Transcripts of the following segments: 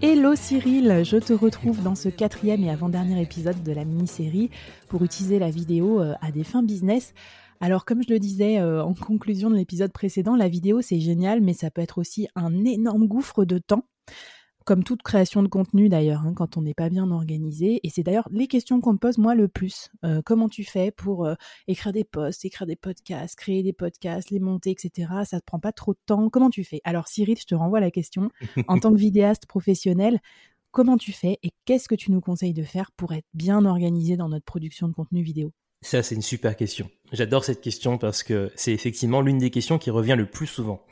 Hello Cyril, je te retrouve dans ce quatrième et avant-dernier épisode de la mini-série pour utiliser la vidéo euh, à des fins business. Alors comme je le disais euh, en conclusion de l'épisode précédent, la vidéo c'est génial mais ça peut être aussi un énorme gouffre de temps comme toute création de contenu d'ailleurs, hein, quand on n'est pas bien organisé. Et c'est d'ailleurs les questions qu'on me pose moi le plus. Euh, comment tu fais pour euh, écrire des posts, écrire des podcasts, créer des podcasts, les monter, etc. Ça te prend pas trop de temps. Comment tu fais? Alors Cyril, je te renvoie la question. en tant que vidéaste professionnel, comment tu fais et qu'est-ce que tu nous conseilles de faire pour être bien organisé dans notre production de contenu vidéo? Ça, c'est une super question. J'adore cette question parce que c'est effectivement l'une des questions qui revient le plus souvent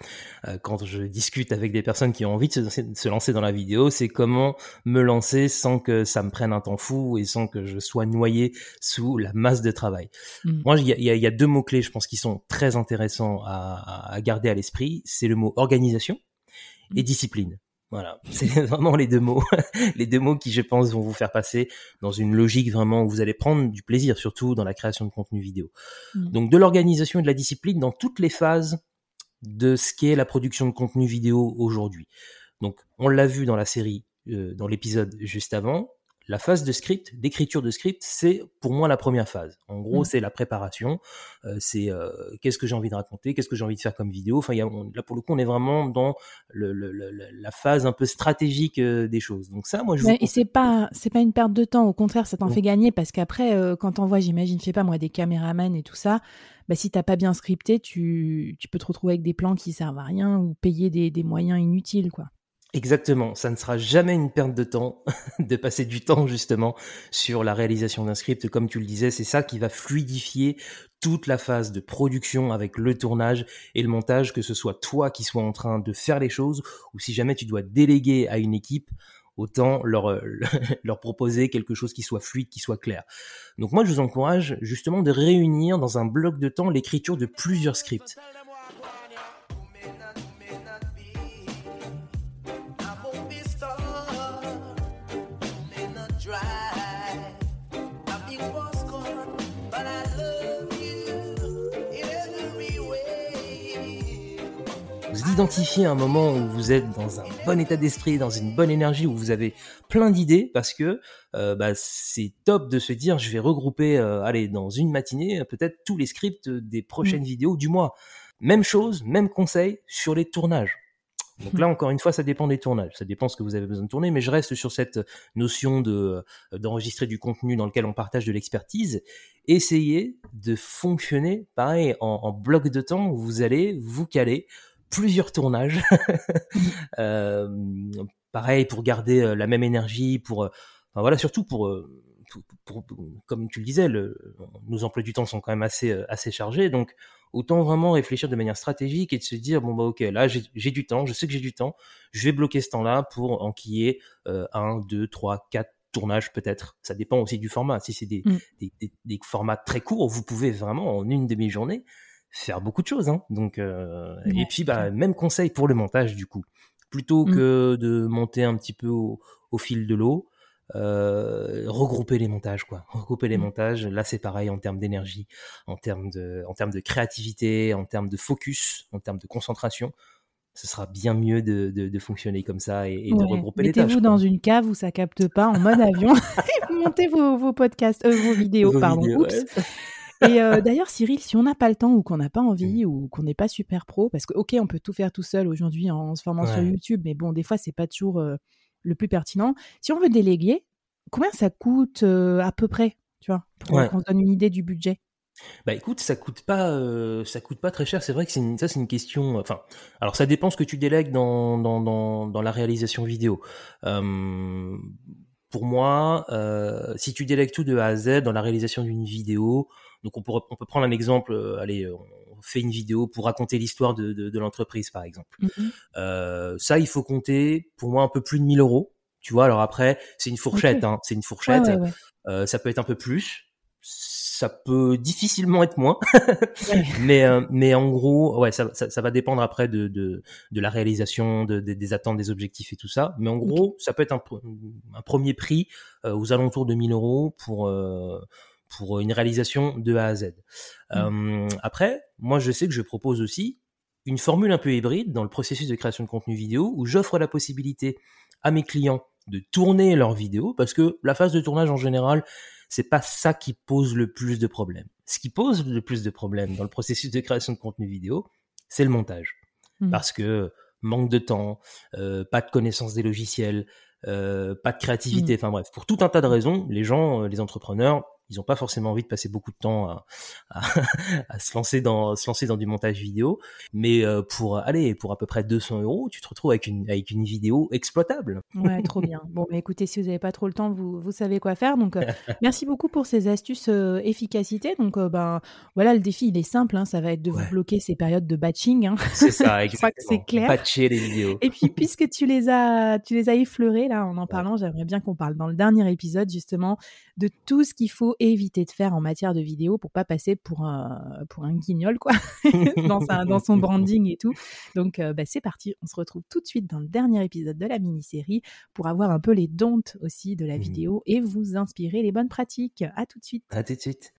euh, quand je discute avec des personnes qui ont envie de se, lancer dans la vidéo. C'est comment me lancer sans que ça me prenne un temps fou et sans que je sois noyé sous la masse de travail. Mm. Moi, il y a, deux mots clés, je pense, qui sont très intéressants à, à garder à l'esprit. C'est le mot organisation et mm. discipline. Voilà, c'est vraiment les deux mots, les deux mots qui, je pense, vont vous faire passer dans une logique vraiment où vous allez prendre du plaisir, surtout dans la création de contenu vidéo. Mmh. Donc, de l'organisation et de la discipline dans toutes les phases de ce qu'est la production de contenu vidéo aujourd'hui. Donc, on l'a vu dans la série, euh, dans l'épisode juste avant, la phase de script, d'écriture de script, c'est pour moi la première phase. En gros, mmh. c'est la préparation, euh, c'est euh, qu'est-ce que j'ai envie de raconter, qu'est-ce que j'ai envie de faire comme vidéo. Enfin, là pour le coup, on est vraiment dans la phase un peu stratégique euh, des choses. Donc ça, moi, je. et c'est pas c'est pas une perte de temps. Au contraire, ça t'en fait gagner parce qu'après, quand on voit, j'imagine, je sais pas moi, des caméramans et tout ça. Bah, si t'as pas bien scripté, tu, tu peux te retrouver avec des plans qui servent à rien ou payer des, des moyens inutiles, quoi. Exactement, ça ne sera jamais une perte de temps de passer du temps justement sur la réalisation d'un script. Comme tu le disais, c'est ça qui va fluidifier toute la phase de production avec le tournage et le montage, que ce soit toi qui sois en train de faire les choses ou si jamais tu dois déléguer à une équipe, autant leur, euh, leur proposer quelque chose qui soit fluide, qui soit clair. Donc moi, je vous encourage justement de réunir dans un bloc de temps l'écriture de plusieurs scripts. Identifier un moment où vous êtes dans un bon état d'esprit, dans une bonne énergie, où vous avez plein d'idées, parce que euh, bah, c'est top de se dire, je vais regrouper, euh, allez, dans une matinée, peut-être tous les scripts des prochaines mm. vidéos du mois. Même chose, même conseil sur les tournages. Donc là, encore une fois, ça dépend des tournages, ça dépend ce que vous avez besoin de tourner, mais je reste sur cette notion de euh, d'enregistrer du contenu dans lequel on partage de l'expertise. Essayez de fonctionner, pareil, en, en bloc de temps où vous allez vous caler plusieurs tournages. euh, pareil pour garder euh, la même énergie, pour, euh, enfin voilà, surtout pour, pour, comme tu le disais, le, nos emplois du temps sont quand même assez, assez chargés, donc autant vraiment réfléchir de manière stratégique et de se dire bon bah ok là j'ai du temps, je sais que j'ai du temps, je vais bloquer ce temps-là pour enquiller euh, un, deux, trois, quatre tournages peut-être. Ça dépend aussi du format. Si c'est des, mm. des, des, des, formats très courts, vous pouvez vraiment en une demi-journée faire beaucoup de choses. Hein. Donc, euh, et puis, bah, même conseil pour le montage, du coup. Plutôt mmh. que de monter un petit peu au, fil de l'eau, euh, regrouper les montages, quoi. Regrouper les mmh. montages. Là, c'est pareil en termes d'énergie, en termes de, en termes de créativité, en termes de focus, en termes de concentration. Ce sera bien mieux de, de, fonctionner comme ça et, de regrouper les tâches. Mettez-vous dans une cave où ça capte pas en mode avion montez vos, vos podcasts, euh, vos vidéos, pardon. Et euh, d'ailleurs, Cyril, si on n'a pas le temps ou qu'on n'a pas envie ou qu'on n'est pas super pro, parce que ok, on peut tout faire tout seul aujourd'hui en se formant sur YouTube, mais bon, des fois, c'est pas toujours euh, le plus pertinent. Si on veut déléguer, combien ça coûte euh, à peu près, tu vois, pour qu'on se donne une idée du budget? Bah écoute, ça coûte pas, euh, ça coûte pas très cher. C'est vrai que c'est une, ça c'est une question. Enfin, alors ça dépend ce que tu délègues dans dans, dans, dans la réalisation vidéo. Euh, pour moi, euh, si tu délègues tout de A à Z dans la réalisation d'une vidéo, donc on, pourrait, on peut prendre un exemple. euh, allez, on fait une vidéo pour raconter l'histoire de, de, de l'entreprise, par exemple. Mhm. Euh, ça, il faut compter pour moi un peu plus de 1000 euros. Tu vois, alors après, c'est une fourchette. Hein, c'est une fourchette. ouais, ouais. Euh, ça peut être un peu plus. Ça peut difficilement être moins. Mais euh, mais en gros ouais ça, ça, ça va dépendre après de de, de la réalisation de, de- des attentes des objectifs et tout ça mais en gros ça peut être un, un premier prix euh, aux alentours de 1000 euros pour euh, pour une réalisation de A à Z Euh, après moi je sais que je propose aussi une formule un peu hybride dans le processus de création de contenu vidéo où j'offre la possibilité à mes clients de tourner leurs vidéos parce que la phase de tournage en général c'est pas ça qui pose le plus de problèmes. Ce qui pose le plus de problèmes dans le processus de création de contenu vidéo, c'est le montage. Mhm. Parce que manque de temps, euh, pas de connaissance des logiciels, euh, pas de créativité, enfin bref, pour tout un tas de raisons, les gens, euh, les entrepreneurs, ils n'ont pas forcément envie de passer beaucoup de temps à, à, à se lancer dans se lancer dans du montage vidéo, mais euh, pour aller pour à peu près 200 euros, tu te retrouves avec une avec une vidéo exploitable. Ouais, trop bien. Bon, bah, écoutez, si vous n'avez pas trop le temps, vous, vous savez quoi faire. Donc, euh, merci beaucoup pour ces astuces euh, efficacité. Donc, euh, ben, voilà, le défi, il est simple. hein, ça va être de Ouais. vous bloquer ces périodes de batching. hein. C'est ça, Je crois que c'est exactement. clair. Patcher les vidéos. Et puis, puisque tu les as, tu les as effleurés là en en parlant, j'aimerais bien qu'on parle dans le dernier épisode justement de tout ce qu'il faut éviter de faire en matière de vidéo pour pas passer pour un, pour un guignol quoi, dans, sa- dans son branding et tout. Donc, euh, bah, c'est parti. On se retrouve tout de suite dans le dernier épisode de la mini-série pour avoir un peu les don'ts aussi de la Mhm. vidéo et vous inspirer les bonnes pratiques. À tout de suite. À tout de suite.